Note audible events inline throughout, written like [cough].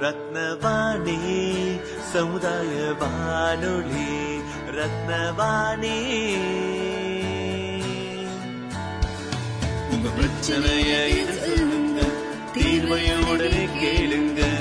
ரத்னவாணி சமுதாய வானொலி ரத்னவாணி. உங்க பிரச்சனைய சொல்லுங்க தீர்வைய உடனே கேளுங்க.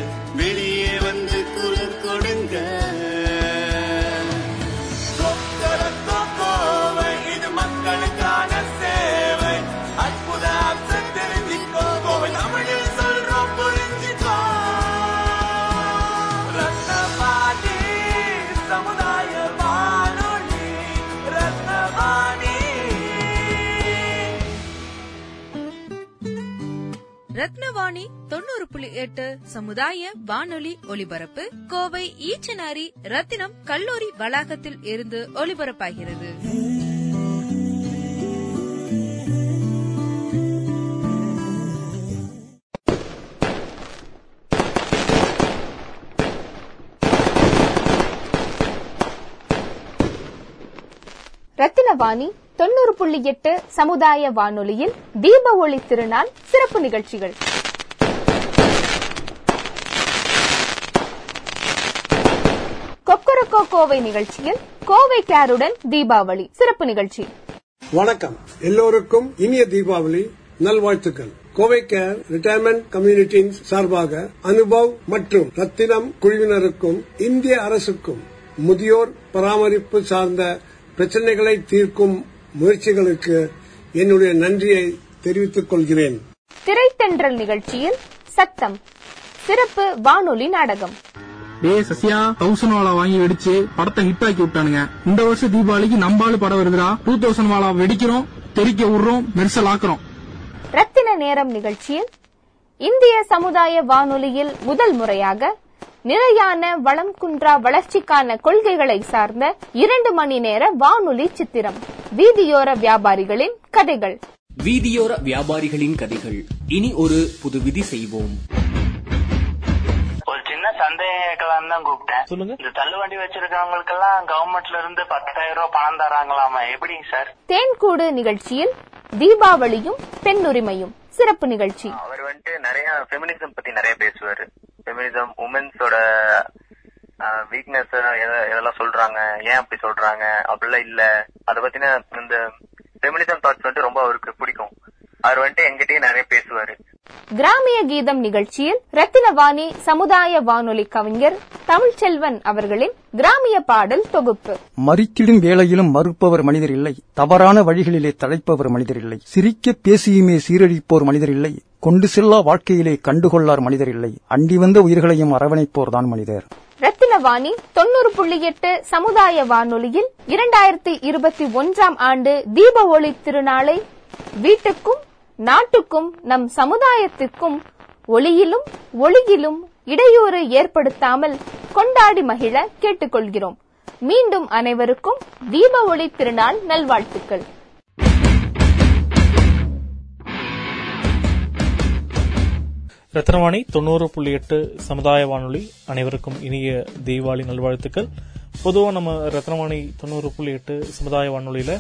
ரத்னவாணி தொண்ணூறு புள்ளி எட்டு சமுதாய வானொலி ஒலிபரப்பு கோவை ஈச்சனாரி ரத்தினம் கல்லூரி வளாகத்தில் இருந்து ஒலிபரப்பாகிறது. ரத்தினவாணி தொண்ணூறு புள்ளி எட்டு சமுதாய வானொலியில் தீப ஒளி திருநாள் சிறப்பு நிகழ்ச்சிகள் கொக்கரக்கோ கோவை நிகழ்ச்சியில் கோவை கேருடன் தீபாவளி. சிறப்பு நிகழ்ச்சி. வணக்கம். எல்லோருக்கும் இனிய தீபாவளி நல்வாழ்த்துக்கள். கோவை கேர் ரிட்டையர்மெண்ட் கம்யூனிட்டியின் சார்பாக அனுபவ் மற்றும் ரத்தினம் குழுவினருக்கும் இந்திய அரசுக்கும் முதியோர் பராமரிப்பு சார்ந்த பிரச்சனைகளை தீர்க்கும் முயற்சிகளுக்கு என்னுடைய நன்றியை தெரிவித்துக் கொள்கிறேன். திரைத்தென்றல் நிகழ்ச்சியில் சத்தம். சிறப்பு வானொலி நாடகம். டேய் சசியா தௌசண்ட் வாலா வாங்கி வெடிச்சு படத்தை ஹிட் ஆக்கி விட்டானுங்க. இந்த வருஷம் தீபாவளிக்கு நம்பாலு படம் வருதுடா. டூ தௌசண்ட் வாலா வெடிக்கிறோம் தெறிக்க விடுறோம் மெர்சல் ஆக்குறோம். ரத்தின நேரம் நிகழ்ச்சியில் இந்திய சமுதாய வானொலியில் முதல் முறையாக நிலையான வளம் குன்றா வளர்ச்சிக்கான கொள்கைகளை சார்ந்த இரண்டு மணி நேர வானொலி சித்திரம் வீதியோர வியாபாரிகளின் கதைகள். வீதியோர வியாபாரிகளின் கதைகள். இனி ஒரு புது விதி செய்வோம். சந்தேகம் தான் கூப்பிட்டேன். சொல்லுங்க. இந்த தள்ளுவண்டி வச்சிருக்கவங்களுக்கெல்லாம் கவர்மெண்ட்ல இருந்து பத்தாயிரம் ரூபாய் பணம் தராங்களாமா? எப்படிங்க சார்? தேன்கூடு நிகழ்ச்சியில் தீபாவளியும் பெண்ணுரிமையும். சிறப்பு நிகழ்ச்சி. அவர் வந்துட்டு நிறைய ஃபெமினிசம் பத்தி நிறைய பேசுவாரு. ஃபெமினிசம் உமன்ஸோட வீக்னஸ் இதெல்லாம் சொல்றாங்க? ஏன் அப்படி சொல்றாங்க? அப்படிலாம் இல்ல. அத பத்தின இந்த ஃபெமினிசம் தாட்ஸ் வந்துட்டு ரொம்ப அவருக்கு பிடிக்கும். அவர் வந்துட்டு எங்கிட்டயே நிறைய பேசுவாரு. கிராமிய கீதம் நிகழ்ச்சியில் ரத்தினவாணி சமுதாய வானொலி கவிஞர் தமிழ்ச்செல்வன் அவர்களின் கிராமிய பாடல் தொகுப்பு. மறித்திடும் வேளையிலும் மறுப்பவர் மனிதர் இல்லை. தவறான வழிகளிலே தழைப்பவர் மனிதர் இல்லை. சிரிக்க பேசியுமே சீரழிப்போர் மனிதர் இல்லை. கொண்டு செல்லா வாழ்க்கையிலே கண்டுகொள்ளார் மனிதர் இல்லை. அண்டி வந்த உயிர்களையும் அரவணைப்போர் தான் மனிதர். ரத்தினவாணி தொண்ணூறு புள்ளி எட்டு சமுதாய வானொலியில் இரண்டாயிரத்தி இருபத்தி ஒன்றாம் ஆண்டு தீப ஒளி திருநாளை வீட்டுக்கும் நாட்டுக்கும் நம் சமுதாயத்திற்கும் ஒளியிலும் ஒளியிலும் இடையூறு ஏற்படுத்தாமல் கொண்டாடி மகிழ கேட்டுக்கொள்கிறோம். மீண்டும் அனைவருக்கும் தீப ஒளி திருநாள் நல்வாழ்த்துக்கள். ரத்னவாணி தொண்ணூறு புள்ளி எட்டு சமுதாய வானொலி அனைவருக்கும் இனிய தீபாவளி நல்வாழ்த்துக்கள். பொதுவாக நம்ம ரத்னவாணி தொண்ணூறு புள்ளி எட்டு சமுதாய வானொலியில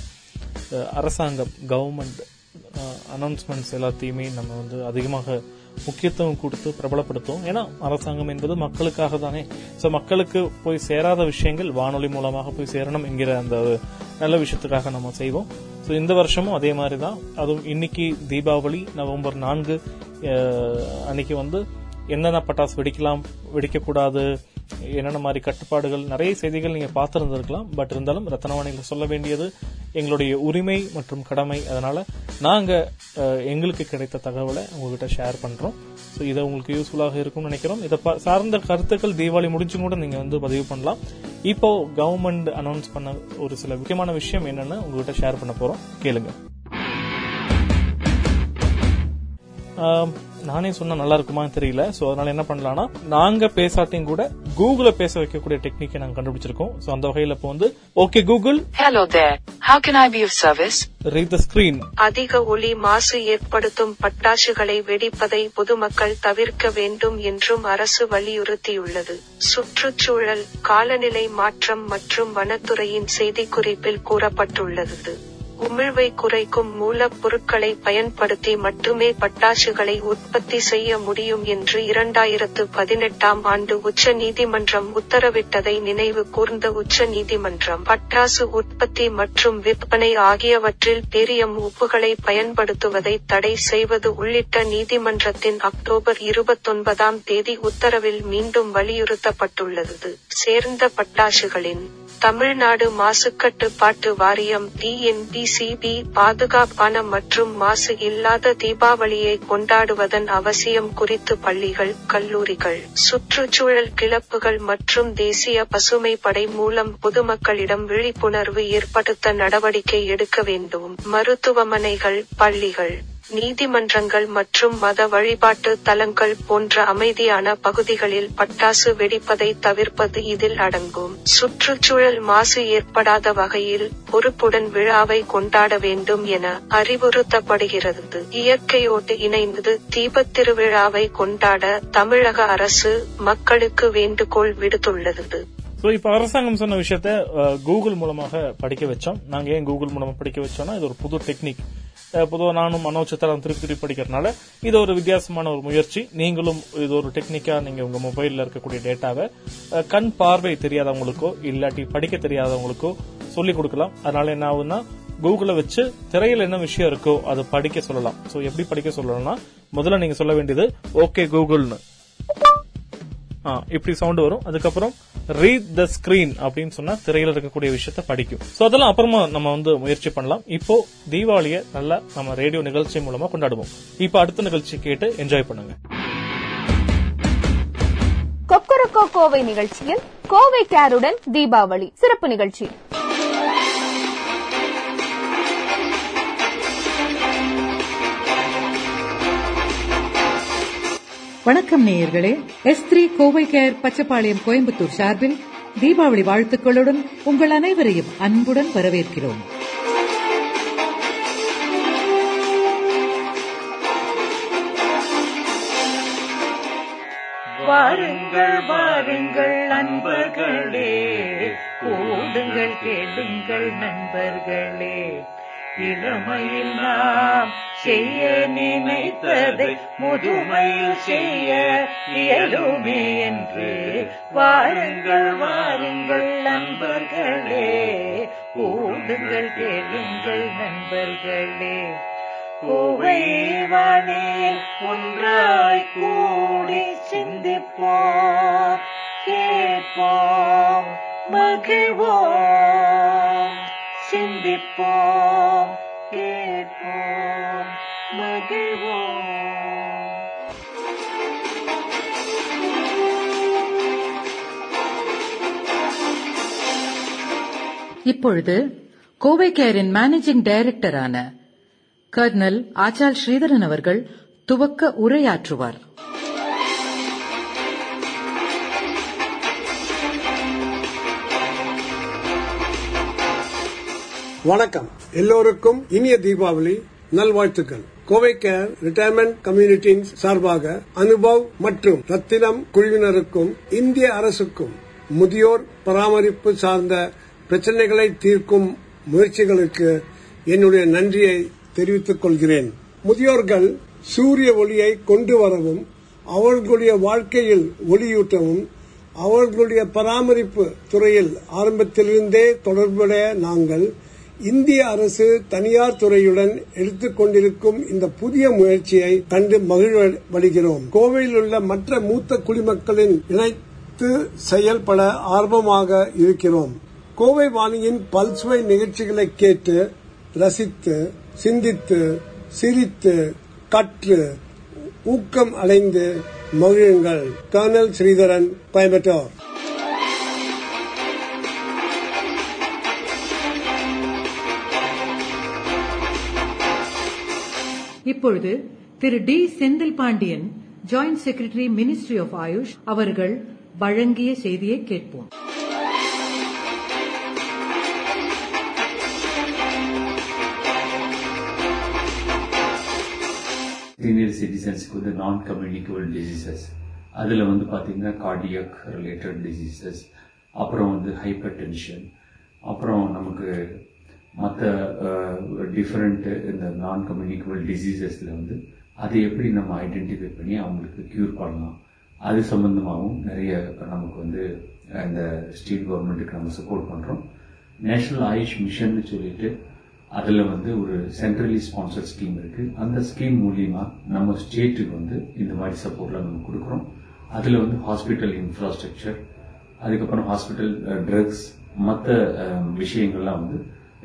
அரசாங்கம் கவர்மெண்ட் அனௌன்ஸ்மெண்ட்ஸ் எல்லாத்தையுமே நம்ம வந்து அதிகமாக முக்கியத்துவம் கொடுத்து பிரபலப்படுத்துவோம். ஏன்னா அரசாங்கம் என்பது மக்களுக்காக தானே. ஸோ மக்களுக்கு போய் சேராத விஷயங்கள் வானொலி மூலமாக போய் சேரணும் என்கிற அந்த நல்ல விஷயத்துக்காக நம்ம செய்வோம். ஸோ இந்த வருஷமும் அதே மாதிரி தான். அதுவும் இன்னைக்கு தீபாவளி நவம்பர் நான்கு அன்னைக்கு வந்து என்னென்ன பட்டாசு வெடிக்கலாம் வெடிக்கக்கூடாது என்னென்ன மாதிரி கட்டுப்பாடுகள் நிறைய செய்திகள் நீங்கள் பார்த்துருந்துருக்கலாம். பட் இருந்தாலும் ரத்தனவாணியில் சொல்ல வேண்டியது எங்களுடைய உரிமை மற்றும் கடமை. அதனால நாங்கள் எங்களுக்கு கிடைத்த தகவலை உங்ககிட்ட ஷேர் பண்றோம். ஸோ இதை உங்களுக்கு யூஸ்ஃபுல்லாக இருக்கும்னு நினைக்கிறோம். இதை சார்ந்த கருத்துக்கள் தீபாவளி முடிச்சும் கூட நீங்கள் வந்து பதிவு பண்ணலாம். இப்போ கவர்மெண்ட் அனௌன்ஸ் பண்ண ஒரு சில முக்கியமான விஷயம் என்னன்னு உங்ககிட்ட ஷேர் பண்ண போறோம். கேளுங்க. நானே சொன்னா நல்லா இருக்குமான்னு தெரியல. சோ அதனால என்ன பண்ணலாம்னா நாங்க பேசாட்டியும் கூட கூகுள பேச வைக்கக்கூடிய டெக்னிக்கை நாங்க கண்டுபிடிச்சிருக்கோம். சோ அந்த வகையில இப்போ வந்து okay Google Hello there. How can I be of service? Read the screen அதிக ஒலி மாசு ஏற்படுத்தும் பட்டாசுகளை வெடிப்பதை பொதுமக்கள் தவிர்க்க வேண்டும் என்றும் அரசு வலியுறுத்தியுள்ளது. சுற்றுச்சூழல் காலநிலை மாற்றம் மற்றும் வனத்துறையின் செய்திக்குறிப்பில் கூறப்பட்டுள்ளது. உமிழ்வை குறைக்கும் மூலப்பொருட்களை பயன்படுத்தி மட்டுமே பட்டாசுகளை உற்பத்தி செய்ய முடியும் என்று இரண்டாயிரத்து பதினெட்டாம் ஆண்டு உச்ச நீதிமன்றம் உத்தரவிட்டதை நினைவு கூர்ந்த உச்ச நீதிமன்றம் பட்டாசு உற்பத்தி மற்றும் விற்பனை ஆகியவற்றில் பேரியம் உப்புகளை பயன்படுத்துவதை தடை செய்வது உள்ளிட்ட நீதிமன்றத்தின் அக்டோபர் இருபத்தொன்பதாம் தேதி உத்தரவில் மீண்டும் வலியுறுத்தப்பட்டுள்ளது. சேர்ந்த பட்டாசுகளின் தமிழ்நாடு மாசுக்கட்டுப்பாட்டு வாரியம் டிஎன்டிசிபி பாதுகாப்பான மற்றும் மாசு இல்லாத தீபாவளியை கொண்டாடுவதன் அவசியம் குறித்து பள்ளிகள் கல்லூரிகள் சுற்றுச்சூழல் கிளப்புகள் மற்றும் தேசிய பசுமை படை மூலம் பொதுமக்களிடம் விழிப்புணர்வு ஏற்படுத்த நடவடிக்கை எடுக்க வேண்டும். மருத்துவமனைகள் பள்ளிகள். நீதிமன்றங்கள் மற்றும் மத வழிபாட்டு தலங்கள் போன்ற அமைதியான பகுதிகளில் பட்டாசு வெடிப்பதை தவிர்ப்பது இதில் அடங்கும். சுற்றுச்சூழல் மாசு ஏற்படாத வகையில் பொறுப்புடன் விழாவை கொண்டாட வேண்டும் என அறிவுறுத்தப்படுகிறது. இயற்கையோடு இணைந்து தீபத் திருவிழாவை கொண்டாட தமிழக அரசு மக்களுக்கு வேண்டுகோள் விடுத்துள்ளது. ஸோ இப்போ அரசாங்கம் சொன்ன விஷயத்த கூகுள் மூலமாக படிக்க வச்சோம். நாங்க ஏன் கூகுள் மூலமா படிக்க வச்சோம்னா இது ஒரு புது டெக்னிக் பொதுவாக நானும் மனோ சித்திரம் திருப்பி திருப்பி படிக்கிறதுனால இது ஒரு வித்தியாசமான ஒரு முயற்சி. நீங்களும் இது ஒரு டெக்னிக்கா நீங்க உங்க மொபைல்ல இருக்கக்கூடிய டேட்டாவை கண் பார்வை தெரியாதவங்களுக்கோ இல்லாட்டி படிக்க தெரியாதவங்களுக்கோ சொல்லிக் கொடுக்கலாம். அதனால என்ன ஆகுதுன்னா கூகுளை வச்சு திரையில் என்ன விஷயம் இருக்கோ அதை படிக்க சொல்லலாம். ஸோ எப்படி படிக்க சொல்லலாம்னா முதல்ல நீங்க சொல்ல வேண்டியது ஓகே கூகுள்னு இப்படி சவுண்ட் வரும். அதுக்கப்புறம் ரீட் த ஸ்கிரீன் அப்படின்னு சொன்னா திரையில இருக்கக்கூடிய விஷயத்த படிக்கும். சோ அதெல்லாம் அப்புறமா நம்ம வந்து முயற்சி பண்ணலாம். இப்போ தீபாவளியை நல்லா நம்ம ரேடியோ நிகழ்ச்சி மூலமா கொண்டாடுவோம். இப்போ அடுத்த நிகழ்ச்சி கேட்டு என்ஜாய் பண்ணுங்க. கொக்கரக்கோ கோவை நிகழ்ச்சியில் கோவை கேருடன் தீபாவளி. சிறப்பு நிகழ்ச்சி. வணக்கம் நேயர்களே. S three Kovai care Pachapalayam Coimbatore சார்பில் தீபாவளி வாழ்த்துக்களுடன் உங்கள் அனைவரையும் அன்புடன் வரவேற்கிறோம். வாருங்கள் வாருங்கள் நண்பர்களே. கூடுங்கள் கேளுங்கள் நண்பர்களே. இளமையில் நாம் செய்ய நினைத்ததை முதுமையில் செய்ய இயலுமே என்று. வாருங்கள் வாருங்கள் நண்பர்களே. கூடுங்கள் கேளுங்கள் நண்பர்களே. கோவை வானில் ஒன்றாய் கூடி சிந்திப்போம். கேட்போம் மகிழ்வோம். சிந்திப்போம் கேட்போம். மகிழ்வோம் இப்பொழுது கோவை கேரின் மேனேஜிங் டைரக்டரான கர்னல் ஆச்சால் ஸ்ரீதரன் அவர்கள் துவக்க உரையாற்றுவார். வணக்கம். எல்லோருக்கும் இனிய தீபாவளி நல்வாழ்த்துக்கள். கோவை கேர் ரிட்டையர்மெண்ட் கம்யூனிட்டியின் சார்பாக அனுபவ் மற்றும் ரத்தினம் குழுவினருக்கும் இந்திய அரசுக்கும் முதியோர் பராமரிப்பு சார்ந்த பிரச்சனைகளை தீர்க்கும் முயற்சிகளுக்கு என்னுடைய நன்றியை தெரிவித்துக் கொள்கிறேன். முதியோர்கள் சூரிய ஒளியை கொண்டு வரவும் அவர்களுடைய வாழ்க்கையில் ஒளியூட்டவும் அவர்களுடைய பராமரிப்பு துறையில் ஆரம்பத்திலிருந்தே தொடர்புடைய நாங்கள் இந்திய அரசு தனியார் துறையுடன் எடுத்துக்கொண்டிருக்கும் இந்த புதிய முயற்சியை கண்டு மகிழ்வடைகிறோம். கோவையில் உள்ள மற்ற மூத்த குடிமக்களின் இணைத்து செயல்பட ஆர்வமாக இருக்கிறோம். கோவை வாணியின் பல்சுவை நிகழ்ச்சிகளை கேட்டு ரசித்து சிந்தித்து சிரித்து கற்று ஊக்கம் அடைந்து மகிழுங்கள். கர்னல் ஸ்ரீதரன் பயன்பெற்றார் இப்பொழுது Thiru T. Senthil Pandian joint secretary ministry of AYUSH அவர்கள் வழங்கிய செய்தியை கேட்போம். சீனியர் சிட்டிசன்ஸ்க்கு வந்து நான் கம்யூனிகபிள் டிசீசஸ் அதில் வந்து பார்த்தீங்கன்னா கார்டியக் ரிலேட்டட் டிசீசஸ் அப்புறம் வந்து ஹைப்பர் டென்ஷன் அப்புறம் நமக்கு மற்ற டிஃப்ரெண்ட் இந்த நான் கம்யூனிகபிள் டிசீசஸில் வந்து அதை எப்படி நம்ம ஐடென்டிஃபை பண்ணி அவங்களுக்கு க்யூர் பண்ணலாம். அது சம்மந்தமாகவும் நிறைய நமக்கு வந்து இந்த ஸ்டேட் கவர்மெண்ட்டுக்கு நம்ம சப்போர்ட் பண்ணுறோம் நேஷனல் ஆயுஷ் மிஷன் சொல்லிட்டு அதில் வந்து ஒரு சென்ட்ரலி ஸ்பான்சர் ஸ்கீம் இருக்குது அந்த ஸ்கீம் மூலியமாக நம்ம ஸ்டேட்டுக்கு வந்து இந்த மாதிரி சப்போர்ட்லாம் நம்ம கொடுக்குறோம். அதில் வந்து ஹாஸ்பிட்டல் இன்ஃப்ராஸ்ட்ரக்சர் அதுக்கப்புறம் ஹாஸ்பிட்டல் ட்ரக்ஸ் மற்ற விஷயங்கள்லாம் வந்து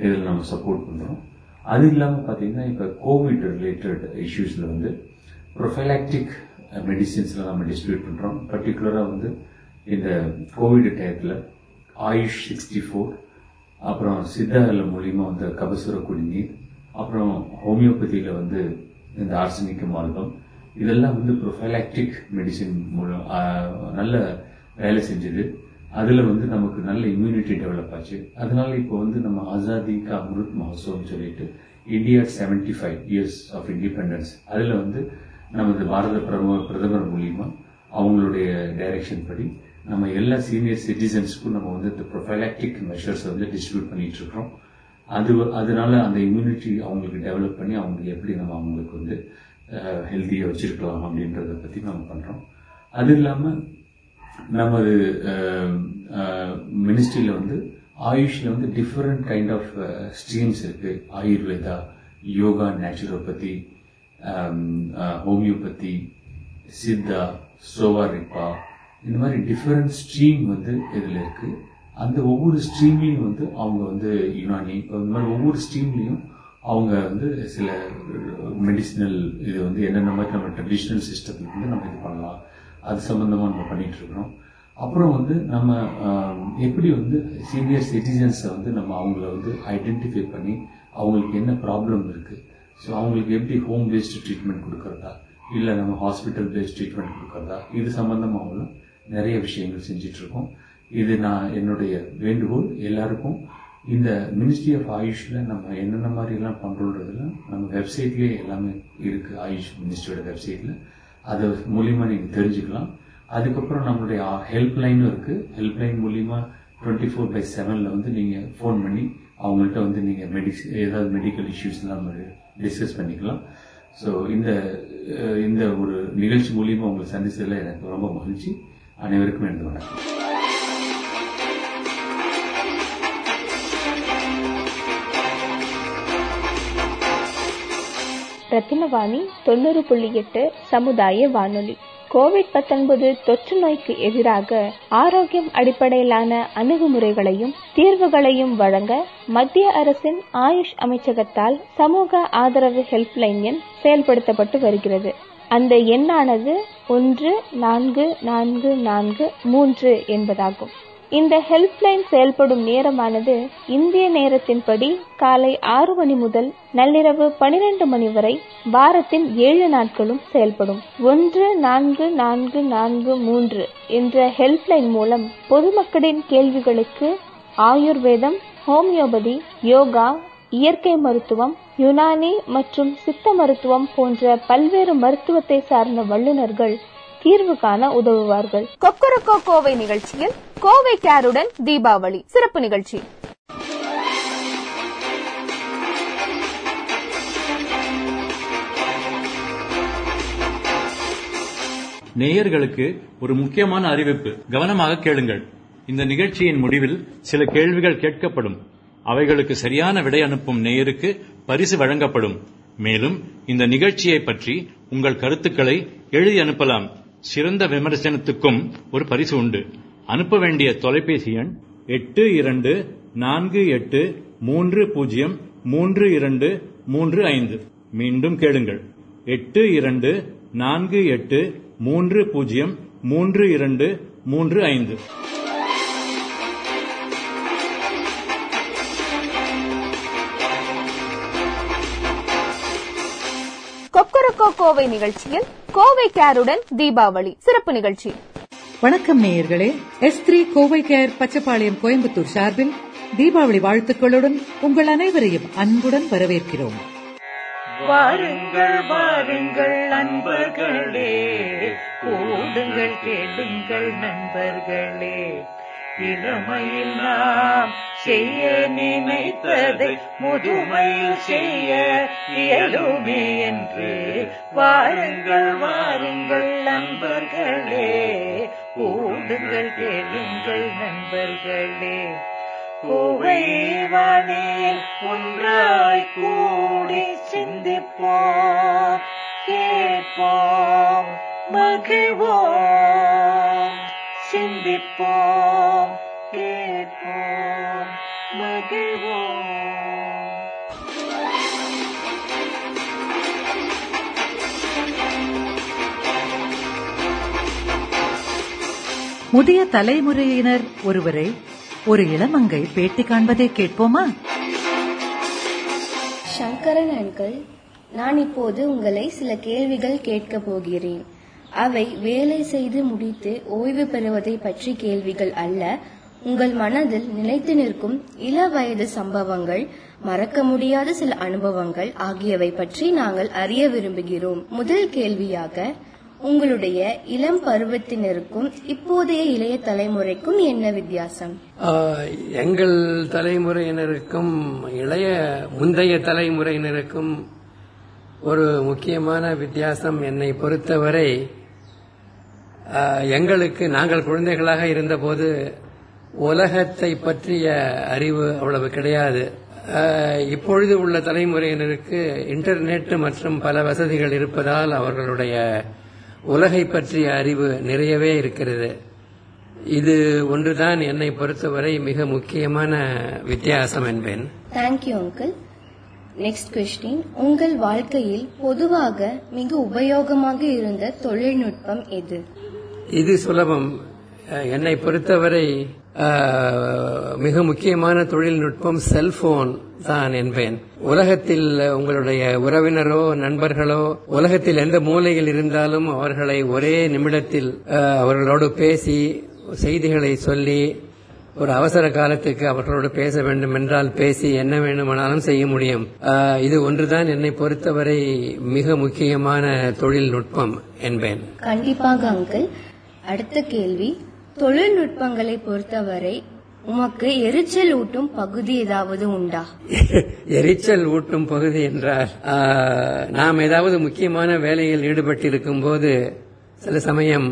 இதில் நம்ம சப்போர்ட் பண்ணுறோம் அது இல்லாமல் பார்த்தீங்கன்னா இப்போ கோவிட் ரிலேட்டட் இஷ்யூஸில் வந்து ப்ரொஃபலாக்டிக் மெடிசின்ஸில் நம்ம டிஸ்ட்ரிபியூட் பண்ணுறோம் பர்டிகுலராக வந்து இந்த கோவிட் டயத்தில் ஆயுஷ் சிக்ஸ்டி ஃபோர் அப்புறம் சித்தால மூலிமா வந்து கபசுர குடிநீர் அப்புறம் ஹோமியோபதியில் வந்து இந்த ஆர்சனிக் மார்க்கம் இதெல்லாம் வந்து ப்ரொஃபைலாக்டிக் மெடிசின் மூலம் நல்ல வேலை செஞ்சது. அதில் வந்து நமக்கு நல்ல இம்யூனிட்டி டெவலப் ஆச்சு. அதனால இப்போ வந்து நம்ம ஆசாதி கா அமிர்த் மஹோத்சவம் சொல்லிட்டு India seventy five years of independence அதில் வந்து நமது பாரத பிரதமர் பிரதமர் மூலிமா அவங்களுடைய டைரக்ஷன் படி நம்ம எல்லா சீனியர் சிட்டிசன்ஸ்க்கும் நம்ம வந்து இந்த ப்ரொஃபைலாக்டிக் மெஷர்ஸ் வந்து டிஸ்ட்ரிபியூட் பண்ணிட்டு இருக்கிறோம் அது அதனால அந்த இம்யூனிட்டி அவங்களுக்கு டெவலப் பண்ணி அவங்களுக்கு எப்படி நம்ம அவங்களுக்கு வந்து ஹெல்த்தியாக வச்சிருக்கலாம் அப்படின்றத பற்றி நம்ம பண்ணுறோம் அது இல்லாமல் நமது மினிஸ்ட்ரியில் வந்து ஆயுஷில் வந்து டிஃப்ரெண்ட் கைண்ட் ஆஃப் ஸ்ட்ரீம்ஸ் இருக்குது ஆயுர்வேதா யோகா நேச்சுரோபதி ஹோமியோபதி சித்தா சோவாரிப்பா இந்த மாதிரி டிஃப்ரெண்ட் ஸ்ட்ரீம் வந்து இதில் இருக்குது அந்த ஒவ்வொரு ஸ்ட்ரீம்லையும் வந்து அவங்க வந்து யுனானி இந்த மாதிரி ஒவ்வொரு ஸ்ட்ரீம்லையும் அவங்க வந்து சில மெடிசினல் இது வந்து என்னென்ன மாதிரி நம்ம ட்ரெடிஷ்னல் சிஸ்டத்துக்கு வந்து நம்ம இது பண்ணலாம். அது சம்மந்தமாக நம்ம பண்ணிட்டு இருக்கிறோம் அப்புறம் வந்து நம்ம எப்படி வந்து சீனியர் சிட்டிசன்ஸை வந்து நம்ம அவங்கள வந்து ஐடென்டிஃபை பண்ணி அவங்களுக்கு என்ன ப்ராப்ளம் இருக்குது ஸோ அவங்களுக்கு எப்படி ஹோம் பேஸ்டு ட்ரீட்மெண்ட் கொடுக்கறதா? இல்லை நம்ம ஹாஸ்பிட்டல் பேஸ்ட் ட்ரீட்மெண்ட் கொடுக்குறதா? இது சம்மந்தமாகவும் நிறைய விஷயங்கள் செஞ்சிட்ருக்கோம் இது நான் என்னுடைய வேண்டுகோள் எல்லாருக்கும். இந்த மினிஸ்ட்ரி ஆஃப் ஆயுஷில் நம்ம என்னென்ன மாதிரிலாம் எல்லாம் நம்ம வெப்சைட்லேயே எல்லாமே இருக்குது ஆயுஷ் மினிஸ்ட்ரியோட வெப்சைட்டில் அது மூலியமா நீங்க தெரிஞ்சுக்கலாம். அதுக்கப்புறம் நம்மளுடைய ஹெல்ப் லைனும் இருக்கு. ஹெல்ப் லைன் மூலியமா டுவெண்ட்டி ஃபோர் பை செவன்ல வந்து நீங்க ஃபோன் பண்ணி அவங்கள்ட்ட வந்து நீங்க மெடிஸ் ஏதாவது மெடிக்கல் இஷ்யூஸ்லாம் டிஸ்கஸ் பண்ணிக்கலாம். ஸோ இந்த இந்த ஒரு நிகழ்ச்சி மூலியமா உங்களை சந்திச்சதுல எனக்கு ரொம்ப மகிழ்ச்சி. அனைவருக்கும் எனது வணக்கம். ரத்தினவாணி தொண்ணூறு புள்ளி எட்டு சமுதாய வானொலி. கோவிட் பத்தொன்பது தொற்று நோய்க்கு எதிராக ஆரோக்கியம் அடிப்படையிலான அணுகுமுறைகளையும் தீர்வுகளையும் வழங்க மத்திய அரசின் ஆயுஷ் அமைச்சகத்தால் சமூக ஆதரவு ஹெல்ப்லைன் எண் செயல்படுத்தப்பட்டு வருகிறது. அந்த எண்ணானது ஒன்று நான்கு நான்கு நான்கு மூன்று என்பதாகும். இந்த ஹெல்ப்லைன் செயல்படும் நேரமானது இந்திய நேரத்தின்படி காலை ஆறு மணி முதல் நள்ளிரவு பனிரெண்டு மணி வரை வாரத்தின் ஏழு நாட்களும் செயல்படும். ஒன்று நான்கு நான்கு நான்கு மூன்று என்ற ஹெல்ப்லைன் மூலம் பொதுமக்களின் கேள்விகளுக்கு ஆயுர்வேதம் ஹோமியோபதி யோகா இயற்கை மருத்துவம் யுனானி மற்றும் சித்த மருத்துவம் போன்ற பல்வேறு மருத்துவத்தை சார்ந்த வல்லுநர்கள் தீர்வு காண உதவுவார்கள். கொக்கரக்கோ கோவை நிகழ்ச்சியில் கோவை கேருடன் தீபாவளி. சிறப்பு நிகழ்ச்சி. நேயர்களுக்கு ஒரு முக்கியமான அறிவிப்பு. கவனமாக கேளுங்கள். இந்த நிகழ்ச்சியின் முடிவில் சில கேள்விகள் கேட்கப்படும். அவைகளுக்கு சரியான விடை அனுப்பும் நேயருக்கு பரிசு வழங்கப்படும். மேலும் இந்த நிகழ்ச்சியை பற்றி உங்கள் கருத்துக்களை எழுதி அனுப்பலாம். சிறந்த விமர்சனத்துக்கும் ஒரு பரிசு உண்டு. அனுப்ப வேண்டிய தொலைபேசி எண் எட்டு இரண்டு நான்கு எட்டு மூன்று பூஜ்ஜியம் மூன்று இரண்டு மூன்று ஐந்து. மீண்டும் கேளுங்கள். எட்டு இரண்டு நான்கு எட்டு மூன்று பூஜ்ஜியம் மூன்று இரண்டு மூன்று ஐந்து. கொக்கரக்கோ கோவை நிகழ்ச்சியில் கோவை கேருடன் தீபாவளி. சிறப்பு நிகழ்ச்சி. வணக்கம் நேயர்களே. S three Kovai care Pachaipalayam Coimbatore சார்பில் தீபாவளி வாழ்த்துக்களுடன் உங்கள் அனைவரையும் அன்புடன் வரவேற்கிறோம். வாருங்கள் வாருங்கள் நண்பர்களே. கூடுங்கள் கேளுங்கள் நண்பர்களே. இளமையில் நாம் செய்ய நினைத்ததை முதுமையில் செய்ய இயலுமே என்று. வாருங்கள் வாருங்கள் நண்பர்களே கூடுங்கள் கேளுங்கள் நண்பர்களே. கோவைவானில் ஒன்றாய் கூடி சிந்திப்போம் கேட்போம் மகிழ்வோம். சிந்திப்போம் கேட்போம் மகிழ்வோம். முதிய தலைமுறையினர் ஒருவரை ஒரு இளமங்கை பேட்டி காண்பதை கேட்போமா? சங்கரன் அங்கிள் நான் இப்போது உங்களை சில கேள்விகள் கேட்கப் போகிறேன். அவை வேலை செய்து முடித்து ஓய்வு பெறுவதை பற்றி கேள்விகள் அல்ல. உங்கள் மனதில் நிலைத்து நிற்கும் இள வயது சம்பவங்கள் மறக்க முடியாத சில அனுபவங்கள் ஆகியவை பற்றி நாங்கள் அறிய விரும்புகிறோம். முதல் கேள்வியாக உங்களுடைய இளம் பருவத்தினருக்கும் இப்போதைய இளைய தலைமுறைக்கும் என்ன வித்தியாசம்? எங்கள் தலைமுறையினருக்கும் இளைய முந்தைய தலைமுறையினருக்கும் ஒரு முக்கியமான வித்தியாசம் என்னை பொறுத்தவரை எங்களுக்கு நாங்கள் குழந்தைகளாக இருந்தபோது உலகத்தை பற்றிய அறிவு அவ்வளவு கிடையாது. இப்பொழுது உள்ள தலைமுறையினருக்கு இன்டர்நெட் மற்றும் பல வசதிகள் இருப்பதால் அவர்களுடைய உலகை பற்றிய அறிவு நிறையவே இருக்கிறது. இது ஒன்றுதான் என்னை பொறுத்தவரை மிக முக்கியமான வித்தியாசம் என்பேன். தேங்க்யூ அங்கிள் நெக்ஸ்ட் கொஸ்டின் உங்கள் வாழ்க்கையில் பொதுவாக மிக உபயோகமாக இருந்த தொழில்நுட்பம் எது? இது சுலபம். என்னை பொறுத்தவரை மிக முக்கியமான தொழில்நுட்பம் செல்போன் தான் என்பேன். உலகத்தில் உங்களுடைய உறவினரோ நண்பர்களோ உலகத்தில் எந்த மூலையில் இருந்தாலும் அவர்களை ஒரே நிமிடத்தில் அவர்களோடு பேசி செய்திகளை சொல்லி ஒரு அவசர காலத்துக்கு அவர்களோடு பேச வேண்டும் என்றால் பேசி என்ன வேண்டுமானாலும் செய்ய முடியும். இது ஒன்றுதான் என்னை பொறுத்தவரை மிக முக்கியமான தொழில்நுட்பம் என்பேன். கண்டிப்பாக அங்கிள். அடுத்த கேள்வி தொழில்நுட்பங்களை பொறுத்தவரை உமக்கு எரிச்சல் ஊட்டும் பகுதி ஏதாவது உண்டா? [laughs] எரிச்சல் ஊட்டும் பகுதி என்றால் நாம் ஏதாவது முக்கியமான வேலையில் ஈடுபட்டிருக்கும் போது சில சமயம்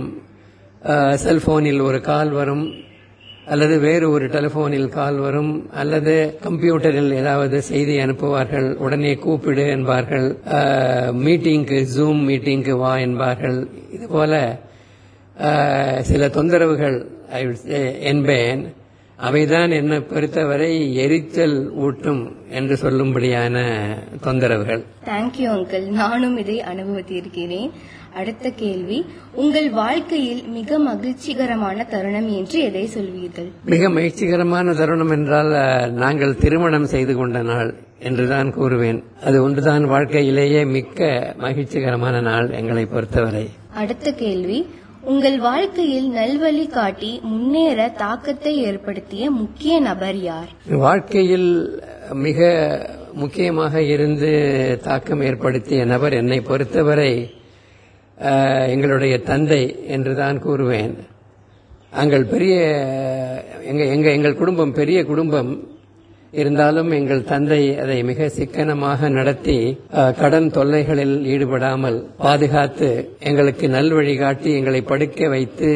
செல்போனில் ஒரு கால் வரும் அல்லது வேறு ஒரு டெலிபோனில் கால் வரும் அல்லது கம்ப்யூட்டரில் ஏதாவது செய்தி அனுப்புவார்கள் உடனே கூப்பிடு என்பார்கள் மீட்டிங்க்கு ஜூம் மீட்டிங்க்கு வா என்பார்கள் இது போல சில தொந்தரவுகள் I would say, என்பேன். அவைதான் என்னை பொறுத்தவரை எரிச்சல் ஊட்டும் என்று சொல்லும்படியான தொந்தரவுகள். தேங்க்யூ அங்கிள் நானும் இதை அனுபவித்திருக்கிறேன். அடுத்த கேள்வி உங்கள் வாழ்க்கையில் மிக மகிழ்ச்சிகரமான தருணம் என்று எதை சொல்வீர்கள்? மிக மகிழ்ச்சிகரமான தருணம் என்றால் நாங்கள் திருமணம் செய்து கொண்ட நாள் என்றுதான் கூறுவேன். அது ஒன்றுதான் வாழ்க்கையிலேயே மிக்க மகிழ்ச்சிகரமான நாள் எங்களை பொறுத்தவரை. அடுத்த கேள்வி உங்கள் வாழ்க்கையில் நல்வழி காட்டி முன்னேற தாக்கத்தை ஏற்படுத்திய முக்கிய நபர் யார்? வாழ்க்கையில் மிக முக்கியமாக இருந்து தாக்கம் ஏற்படுத்திய நபர் என்னை பொறுத்தவரை எங்களுடைய தந்தை என்றுதான் கூறுவேன். எங்கள் பெரிய எங்கள் எங்க எங்கள் குடும்பம் பெரிய குடும்பம். இருந்தாலும் எங்கள் தந்தை அதை மிக சிக்கனமாக நடத்தி கடன் தொல்லைகளில் ஈடுபடாமல் பாதுகாத்து எங்களுக்கு நல்வழி காட்டி எங்களை படுக்க வைத்து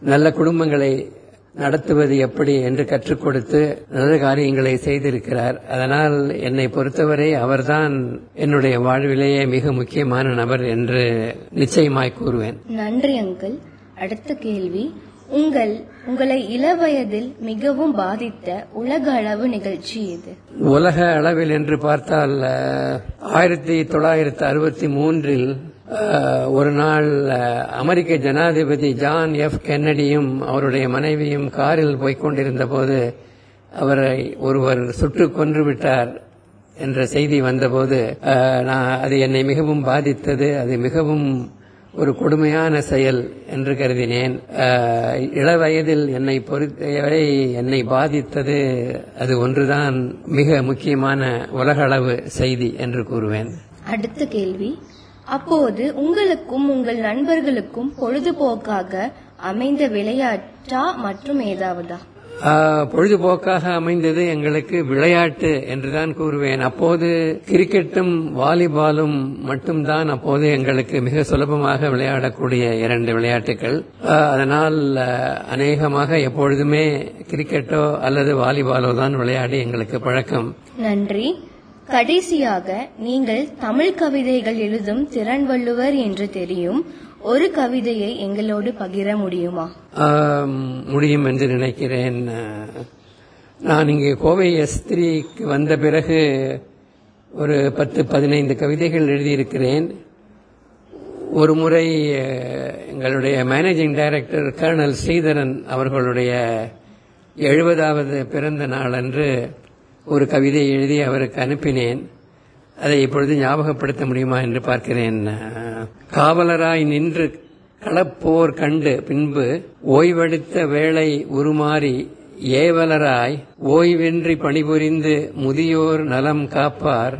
நல்ல குடும்பங்களை நடத்துவது எப்படி என்று கற்றுக் கொடுத்து நல்ல காரியங்களை செய்திருக்கிறார். அதனால் என்னை பொறுத்தவரை அவர்தான் என்னுடைய வாழ்விலேயே மிக முக்கியமான நபர் என்று நிச்சயமாய் கூறுவேன். நன்றி அங்கிள். அடுத்த கேள்வி உங்கள் உங்களை இளவயதில் மிகவும் பாதித்த உலக அளவு நிகழ்ச்சி எது உலக அளவில் என்று பார்த்தால் ஆயிரத்தி தொள்ளாயிரத்தி அறுபத்தி மூன்றில் ஒரு நாள் அமெரிக்க ஜனாதிபதி ஜான் எஃப் கென்னடியும் அவருடைய மனைவியும் காரில் போய்கொண்டிருந்த போது அவரை ஒருவர் சுட்டு கொன்று விட்டார் என்ற செய்தி வந்தபோது நான் அது என்னை மிகவும் பாதித்தது அது மிகவும் ஒரு கொடுமையான செயல் என்று கருதினேன். இளவயதில் என்னை பொறுத்தவரை என்னை பாதித்தது அது ஒன்றுதான் மிக முக்கியமான உலகளவு செய்தி என்று கூறுவேன். அடுத்த கேள்வி. அப்போது உங்களுக்கும் உங்கள் நண்பர்களுக்கும் பொழுதுபோக்காக அமைந்த விளையாட்டா மற்றும் ஏதாவதா? பொழுதுபோக்காக அமைந்தது எங்களுக்கு விளையாட்டு என்றுதான் கூறுவேன். அப்போது கிரிக்கெட்டும் வாலிபாலும் மட்டும்தான் அப்போது எங்களுக்கு மிக சுலபமாக விளையாடக்கூடிய இரண்டு விளையாட்டுகள். அதனால் அநேகமாக எப்பொழுதுமே கிரிக்கெட்டோ அல்லது வாலிபாலோ தான் விளையாடி எங்களுக்கு பழக்கம். நன்றி. கடைசியாக நீங்கள் தமிழ் கவிதைகள் எழுதும் திறன் வள்ளுவர் என்று தெரியும். ஒரு கவிதையை எங்களோடு பகிர முடியுமா? முடியும் என்று நினைக்கிறேன். நான் இங்கே கோவை எஸ்திரிக்கு வந்த பிறகு ஒரு பத்து பதினைந்து கவிதைகள் எழுதியிருக்கிறேன். ஒரு முறை எங்களுடைய மேனேஜிங் டைரக்டர் கர்னல் ஸ்ரீதரன் அவர்களுடைய எழுபதாவது பிறந்த நாளன்று ஒரு கவிதை எழுதி அவருக்கு அனுப்பினேன். அதை இப்பொழுது ஞாபகப்படுத்த முடியுமா என்று பார்க்கிறேன். காவலராய் நின்று களப்போர் கண்டு பின்பு ஓய்வெடுத்த வேளை உருமாறி ஏவலராய் ஓய்வின்றி பணிபுரிந்து முதியோர் நலம் காப்பார்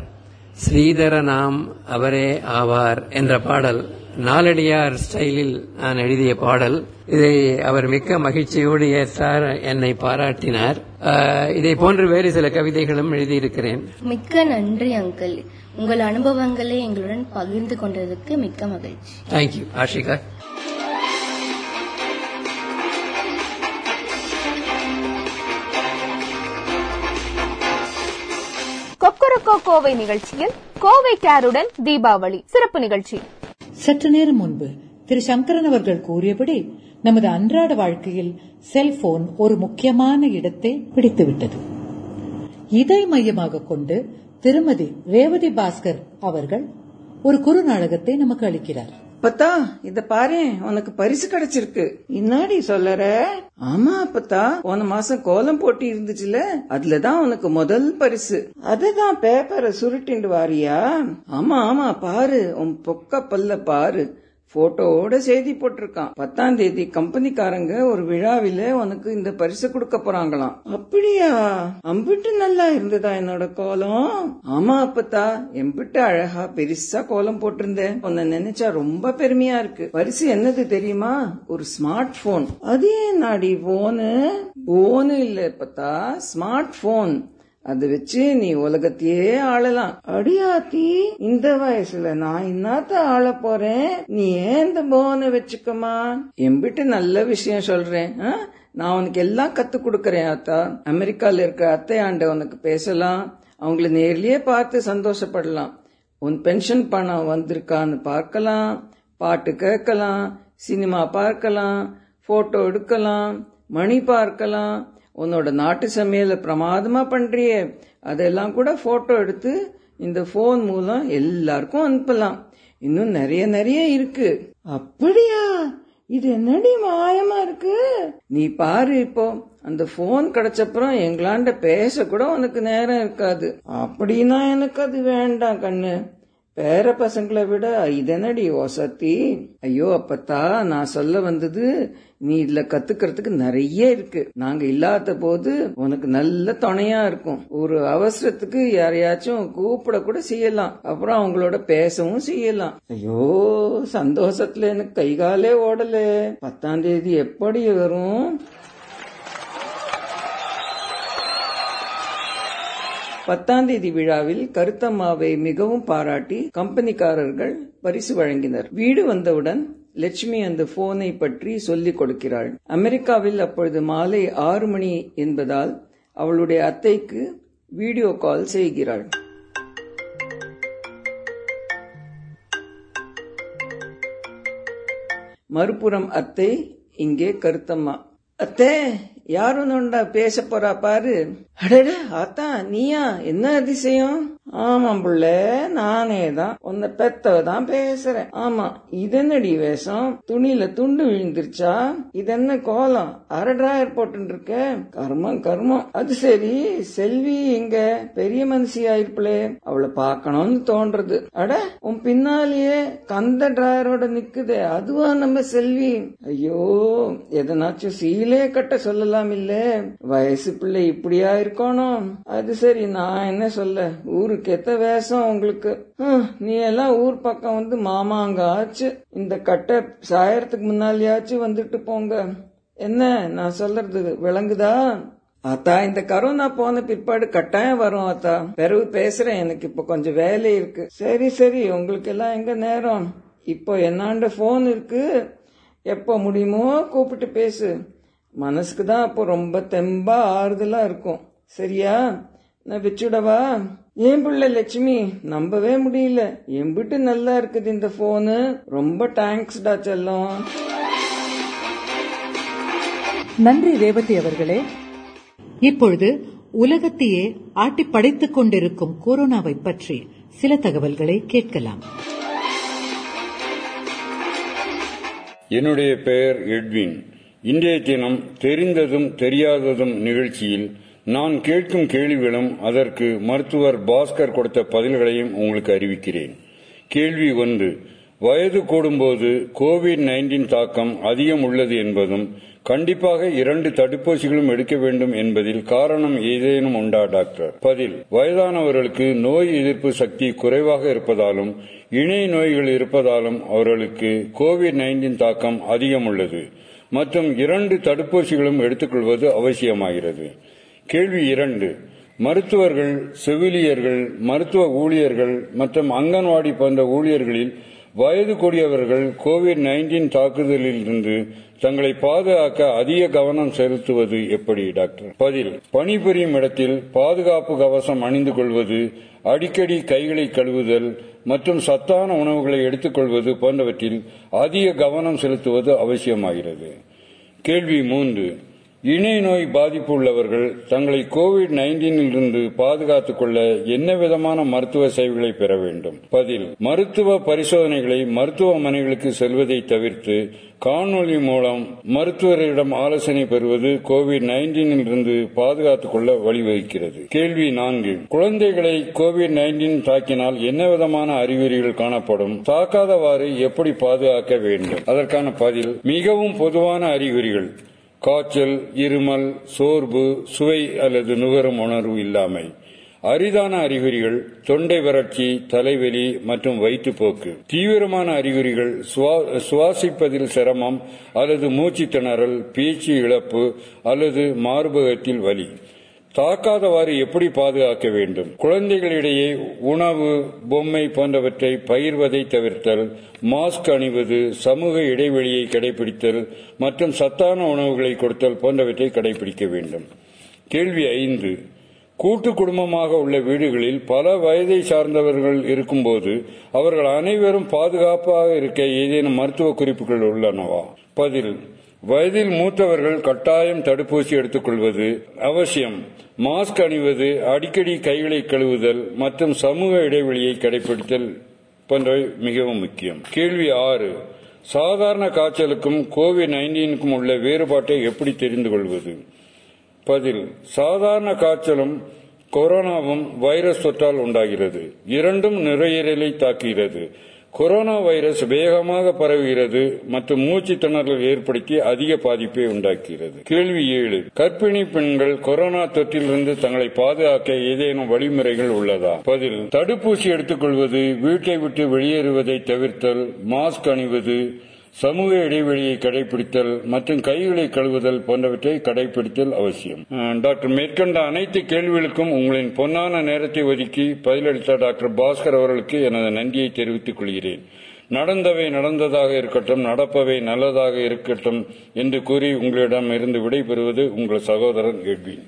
ஸ்ரீதரனாம் அவரே ஆவார் என்ற பாடல். நாலடியார் ஸ்டைலில் நான் எழுதிய பாடல். இதை அவர் மிக்க மகிழ்ச்சியோடு ஏற்றார் என்னை பாராட்டினார். இதை போன்று வேறு சில கவிதைகளும் எழுதியிருக்கிறேன். மிக்க நன்றி அங்கிள். உங்கள் அனுபவங்களை எங்களுடன் பகிர்ந்து கொண்டதுக்கு மிக்க மகிழ்ச்சி. Thank you Ashika. Kokkarakko Kovai நிகழ்ச்சியில் கோவை கேருடன் தீபாவளி. சிறப்பு நிகழ்ச்சி. சற்று நேரம் முன்பு திரு சங்கரன் அவர்கள் கூறியபடி நமது அன்றாட வாழ்க்கையில் செல்போன் ஒரு முக்கியமான இடத்தை பிடித்துவிட்டது. இதை மையமாக கொண்டு திருமதி ரேவதி பாஸ்கர் அவர்கள் ஒரு குறுநாடகத்தை நமக்கு அளிக்கிறார். அப்பத்தா இத பாரு உனக்கு பரிசு கிடைச்சிருக்கு. இன்னாடி சொல்லற? ஆமா அப்பத்தா போன மாசம் கோலம் போட்டி இருந்துச்சுல அதுலதான் உனக்கு முதல் பரிசு. அதுதான் பேப்பரை சுருட்டிண்டு வாரியா? ஆமா ஆமா பாரு உன் பொக்க பல்ல பாரு. போட்டோவோட செய்தி போட்டிருக்கான். பத்தாம் தேதி கம்பெனிக்காரங்க ஒரு விழாவில உனக்கு இந்த பரிசு கொடுக்க போறாங்களாம். அப்படியா? அம்பிட்டு நல்லா இருந்ததா என்னோட கோலம்? ஆமா அப்பத்தா. எம்பிட்டு அழகா பெருசா கோலம் போட்டிருந்தேன். உன்னை நினைச்சா ரொம்ப பெருமையா இருக்கு. பரிசு என்னது தெரியுமா? ஒரு ஸ்மார்ட் போன் அது ஏன் நாடி போனு போனு இல்ல பத்தா ஸ்மார்ட் போன் அது வச்சு நீ உலகத்தையே ஆளலாம். அடியாத்தி இந்த வயசுல நான் இன்னாத்த ஆள போறேன்? நீ ஏன் இந்த போனை வச்சுக்கமா எம்பிட்டு நல்ல விஷயம் சொல்றேன் ஆ? நான் உனக்கு எல்லாம் கத்து கொடுக்கறேன் அத்தா. அமெரிக்கால இருக்க அத்தையாண்ட உனக்கு பேசலாம். அவங்கள நேர்லயே பார்த்து சந்தோஷப்படலாம். உன் பென்ஷன் பணம் வந்திருக்கான்னு பார்க்கலாம். பாட்டு கேட்கலாம். சினிமா பார்க்கலாம். போட்டோ எடுக்கலாம். மணி பார்க்கலாம். உன்னோட நாட்டு சமையல பிரமாதமா பண்றியே. அதெல்லாம் கூட போட்டோ எடுத்து இந்த போன் மூலம் எல்லாருக்கும் அனுப்பலாம். இன்னும் நிறைய நிறைய இருக்கு. அப்படியா? இது என்னடி மாயமா இருக்கு? நீ பாரு இப்போ. அந்த போன் கிடைச்சப்புறம் எங்களாண்ட பேச கூட உனக்கு நேரம் இருக்காது. அப்படின்னா எனக்கு அது வேண்டாம் கண்ணு. பேர பசங்களை விட இதனடி ஒசத்தி ஐயோ அப்பத்தா நான் சொல்ல வந்தது நீ இதுல கத்துக்கிறதுக்கு நிறைய இருக்கு. நாங்க இல்லாத போது உனக்கு நல்ல துணையா இருக்கும். ஒரு அவசரத்துக்கு யாரையாச்சும் கூப்பிட கூட செய்யலாம். அப்புறம் அவங்களோட பேசவும் செய்யலாம். ஐயோ சந்தோஷத்துல எனக்கு கைகாலே ஓடல. பத்தாம் தேதி எப்படி வரும்? பத்தாம் தேதி விழாவில் கருத்தம்மாவை மிகவும் பாராட்டி கம்பெனிக்காரர்கள் பரிசு வழங்கினர். வீடு வந்தவுடன் லட்சுமி அந்த போனை பற்றி சொல்லிக் கொடுக்கிறாள். அமெரிக்காவில் அப்பொழுது மாலை ஆறு மணி என்பதால் அவளுடைய அத்தைக்கு வீடியோ கால் செய்கிறாள். மறுபுறம் அத்தை இங்கே கருத்தம்மா அத்தே யாரும் நோண்டா பேச போறா பாரு. அடடே ஆத்தா நீயா? என்ன அதிசயம்? ஆமாம் புள்ள நானே தான் உன்னை பெத்தவ தான் பேசுறேன். ஆமா இதென்னடி வேஷம்? துணியில துண்டு விழுந்துருச்சா? இதென்ன கோலம்? அரை டிராயர் போட்டு இருக்க கர்மம் கர்மம். அது சரி செல்வி இங்க பெரிய மனுஷி ஆயிருப்பளே. அவளை பாக்கணும்னு தோன்றது. அட உன் பின்னாலேயே கந்த டிராயரோட நிக்குதே. அதுவா நம்ம செல்வி? ஐயோ எதனாச்சும் சீலே கட்ட சொல்லலாம் இல்ல வயசு பிள்ளை இப்படியா இருக்கணும் அது சரி நான் என்ன சொல்ல? ஊருக்கு எத்த வேஷம் உங்களுக்கு? நீ எல்லாம் ஊர் பக்கம் வந்து மாமாங்க ஆச்சு இந்த கட்டை சாயறதுக்கு முன்னாலேயாச்சும் வந்துட்டு போங்க. என்ன நான் சொல்றது விளங்குதா? அத்தா இந்த கரோனா போன பிற்பாடு கட்டாயம் வரும் அத்தா பெருவு பேசுறேன் எனக்கு இப்ப கொஞ்சம் வேலை இருக்கு. சரி சரி உங்களுக்கு எல்லாம் எங்க நேரம்? இப்போ என்னாண்ட போன் இருக்கு? எப்போ முடியுமோ கூப்பிட்டு பேசு. மனசுக்கு தான் அப்போ ரொம்ப தெம்பா ஆறுதலா இருக்கும். சரியா? நான் வச்சுடவா ஏன் பிள்ளை லட்சுமி? நம்பவே முடியல. எம்பிட்டு நல்லா இருக்குது இந்த போனு ரொம்ப தேங்க்ஸ்டா செல்லம். நன்றி ரேவதி அவர்களே. இப்பொழுது உலகத்தையே ஆட்டி படைத்துக் கொண்டிருக்கும் கொரோனாவை பற்றி சில தகவல்களை கேட்கலாம். என்னுடைய பெயர் எட்வின். இன்றைய தினம் தெரிந்ததும் தெரியாததும் நிகழ்ச்சியில் நான் கேட்கும் கேள்விகளும் அதற்கு மருத்துவர் பாஸ்கர் கொடுத்த பதில்களையும் உங்களுக்கு அறிவிக்கிறேன். கேள்வி ஒன்று வயது கூடும்போது கோவிட் நைன்டீன் தாக்கம் அதிகம் உள்ளது என்பதும் கண்டிப்பாக இரண்டு தடுப்பூசிகளும் எடுக்க வேண்டும் என்பதில் காரணம் ஏதேனும் உண்டா டாக்டர்? பதில் வயதானவர்களுக்கு நோய் எதிர்ப்பு சக்தி குறைவாக இருப்பதாலும் இணை நோய்கள் இருப்பதாலும் அவர்களுக்கு கோவிட் நைன்டீன் தாக்கம் அதிகம் உள்ளது. மற்றும் இரண்டு தடுப்பூசிகளும் எடுத்துக்கொள்வது அவசியமாகிறது. கேள்வி இரண்டு. மருத்துவர்கள் செவிலியர்கள் மருத்துவ ஊழியர்கள் மற்றும் அங்கன்வாடி போன்ற ஊழியர்களில் வயது கூடியவர்கள் கோவிட் நைன்டீன் தாக்குதலில் இருந்து தங்களை பாதுகாக்க அதிக கவனம் செலுத்துவது எப்படி டாக்டர்? பதில் பணிபுரியும் இடத்தில் பாதுகாப்பு கவசம் அணிந்து கொள்வது அடிக்கடி கைகளை கழுவுதல் மற்றும் சத்தான உணவுகளை எடுத்துக்கொள்வது போன்றவற்றில் அதிக கவனம் செலுத்துவது அவசியமாகிறது. கேள்வி மூன்று இணை நோய் பாதிப்பு உள்ளவர்கள் தங்களை கோவிட் நைன்டீனில் இருந்து பாதுகாத்துக் கொள்ள என்ன விதமான மருத்துவ சேவைகளை பெற வேண்டும்? பதில் மருத்துவ பரிசோதனைகளை மருத்துவமனைகளுக்கு செல்வதை தவிர்த்து காணொலி மூலம் மருத்துவரிடம் ஆலோசனை பெறுவது கோவிட் நைன்டீனில் இருந்து பாதுகாத்துக் கொள்ள வழிவகுக்கிறது. கேள்வி நான்கு குழந்தைகளை கோவிட் நைன்டீன் தாக்கினால் என்ன விதமான அறிகுறிகள் காணப்படும்? தாக்காதவாறு எப்படி பாதுகாக்க வேண்டும்? அதற்கான பதில் மிகவும் பொதுவான அறிகுறிகள். காய்ச்சல் இருமல் சோர்வு சுவை அல்லது நுகரும் உணர்வு இல்லாமை. அரிதான அறிகுறிகள் தொண்டை வறட்சி தலைவலி மற்றும் வயிற்றுப்போக்கு. தீவிரமான அறிகுறிகள் சுவாசிப்பதில் சிரமம் அல்லது மூச்சு திணறல் பேச்சு இழப்பு அல்லது மார்பகத்தில் வலி. தாக்காதவாறு எப்படி பாதுகாக்க வேண்டும்? குழந்தைகளிடையே உணவு பொம்மை போன்றவற்றை பகிர்வதை தவிர்த்தல் மாஸ்க் அணிவது சமூக இடைவெளியை கடைபிடித்தல் மற்றும் சத்தான உணவுகளை கொடுத்தல் போன்றவற்றை கடைபிடிக்க வேண்டும். கேள்வி ஐந்து. கூட்டு குடும்பமாக உள்ள வீடுகளில் பல வயதை சார்ந்தவர்கள் இருக்கும்போது அவர்கள் அனைவரும் பாதுகாப்பாக இருக்க ஏதேனும் மருத்துவ குறிப்புகள் உள்ளனவா? பதில். வயதில் மூத்தவர்கள் கட்டாயம் தடுப்பூசி எடுத்துக்கொள்வது அவசியம். மாஸ்க் அணிவது அடிக்கடி கைகளை கழுவுதல் மற்றும் சமூக இடைவெளியை கடைபிடித்தல் போன்றவை மிகவும் முக்கியம். கேள்வி ஆறு. சாதாரண காய்ச்சலுக்கும் கோவிட் நைன்டீனுக்கும் உள்ள வேறுபாட்டை எப்படி தெரிந்து கொள்வது? பதில். சாதாரண காய்ச்சலும் கொரோனாவும் வைரஸ் தொற்றால் உண்டாகிறது. இரண்டும் நுரையீரலை தாக்குகிறது. கொரோனா வைரஸ் வேகமாக பரவுகிறது மற்றும் மூச்சு திணறல் ஏற்படுத்தி அதிக பாதிப்பை உண்டாக்குகிறது கேள்வி ஏழு. கர்ப்பிணி பெண்கள் கொரோனா தொற்றிலிருந்து தங்களை பாதுகாக்க ஏதேனும் வழிமுறைகள் உள்ளதா? பதில். தடுப்பூசி எடுத்துக்கொள்வது வீட்டை விட்டு வெளியேறுவதை தவிர்த்தல் மாஸ்க் அணிவது சமூக இடைவெளியை கடைபிடித்தல் மற்றும் கைகளை கழுவுதல் போன்றவற்றை கடைபிடித்தல் அவசியம். டாக்டர் மேற்கண்ட அனைத்து கேள்விகளுக்கும் உங்களின் பொன்னான நேரத்தை ஒதுக்கி பதிலளித்த டாக்டர் பாஸ்கர் அவர்களுக்கு எனது நன்றியை தெரிவித்துக் கொள்கிறேன். நடந்தவை நடந்ததாக இருக்கட்டும் நடப்பவை நல்லதாக இருக்கட்டும் என்று கூறி உங்களிடம் இருந்து விடைபெறுவது உங்கள் சகோதரன் எட்வின்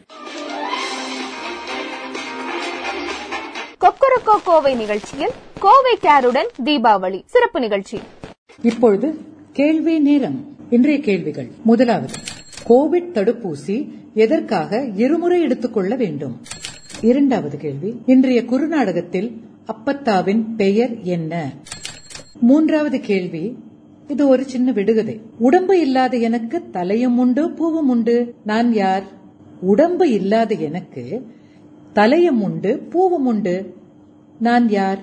கொக்கரக்கோ கோவை நிகழ்ச்சியில் கோவை கேருடன் தீபாவளி. சிறப்பு நிகழ்ச்சி. இப்பொழுது கேள்வி நேரம். இன்றைய கேள்விகள். முதலாவது கோவிட் தடுப்பூசி எதற்காக இருமுறை எடுத்துக்கொள்ள வேண்டும்? இரண்டாவது கேள்வி இன்றைய குறுநாடகத்தில் அப்பத்தாவின் பெயர் என்ன? மூன்றாவது கேள்வி இது ஒரு சின்ன விடுகதை. உடம்பு இல்லாத எனக்கு தலையும் உண்டு பூவும் உண்டு. நான் யார்? உடம்பு இல்லாத எனக்கு தலையும் உண்டு பூவும் உண்டு. நான் யார்?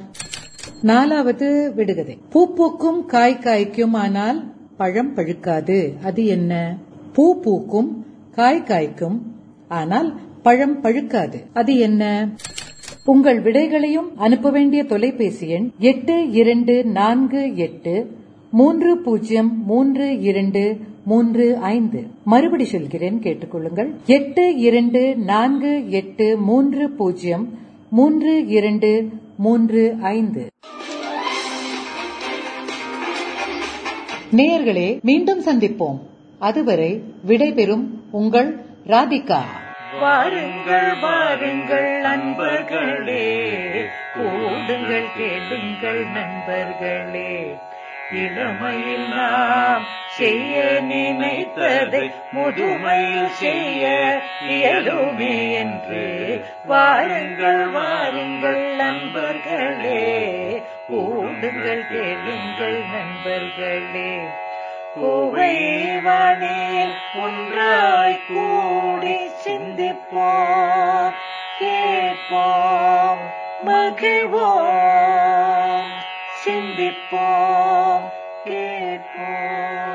நாலாவது விடுகதை. பூ பூக்கும் காய் காய்க்கும் ஆனால் பழம் பழுக்காது. அது என்ன? பூ பூக்கும் காய் காய்க்கும் ஆனால் பழம் பழுக்காது. அது என்ன? உங்கள் விடைகளையும் அனுப்ப வேண்டிய தொலைபேசி எண் எட்டு இரண்டு நான்கு எட்டு மூன்று பூஜ்ஜியம் மூன்று இரண்டு மூன்று ஐந்து. மறுபடி சொல்கிறேன் கேட்டுக்கொள்ளுங்கள். எட்டு இரண்டு நான்கு எட்டு மூன்று பூஜ்ஜியம் மூன்று இரண்டு மூன்று ஐந்து. நேயர்களே மீண்டும் சந்திப்போம். அதுவரை விடைபெறும் உங்கள் ராதிகா. வாருங்கள் வாருங்கள் நண்பர்களே. கூடுங்கள் கேளுங்கள் நண்பர்களே. இளமையில் நாம் செய்ய நினைத்ததை முதுமையில் செய்ய இயலுமே என்று வாருங்கள் வாருங்கள் நண்பர்களே. கூடுங்கள் கேளுங்கள் நண்பர்களே. கோவை வானில் ஒன்றாய் கூடி சிந்திப்போம் கேட்போம் மகிழ்வோம் சிந்திப்போம் கேட்போம்.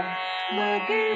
மகிழ்வோம்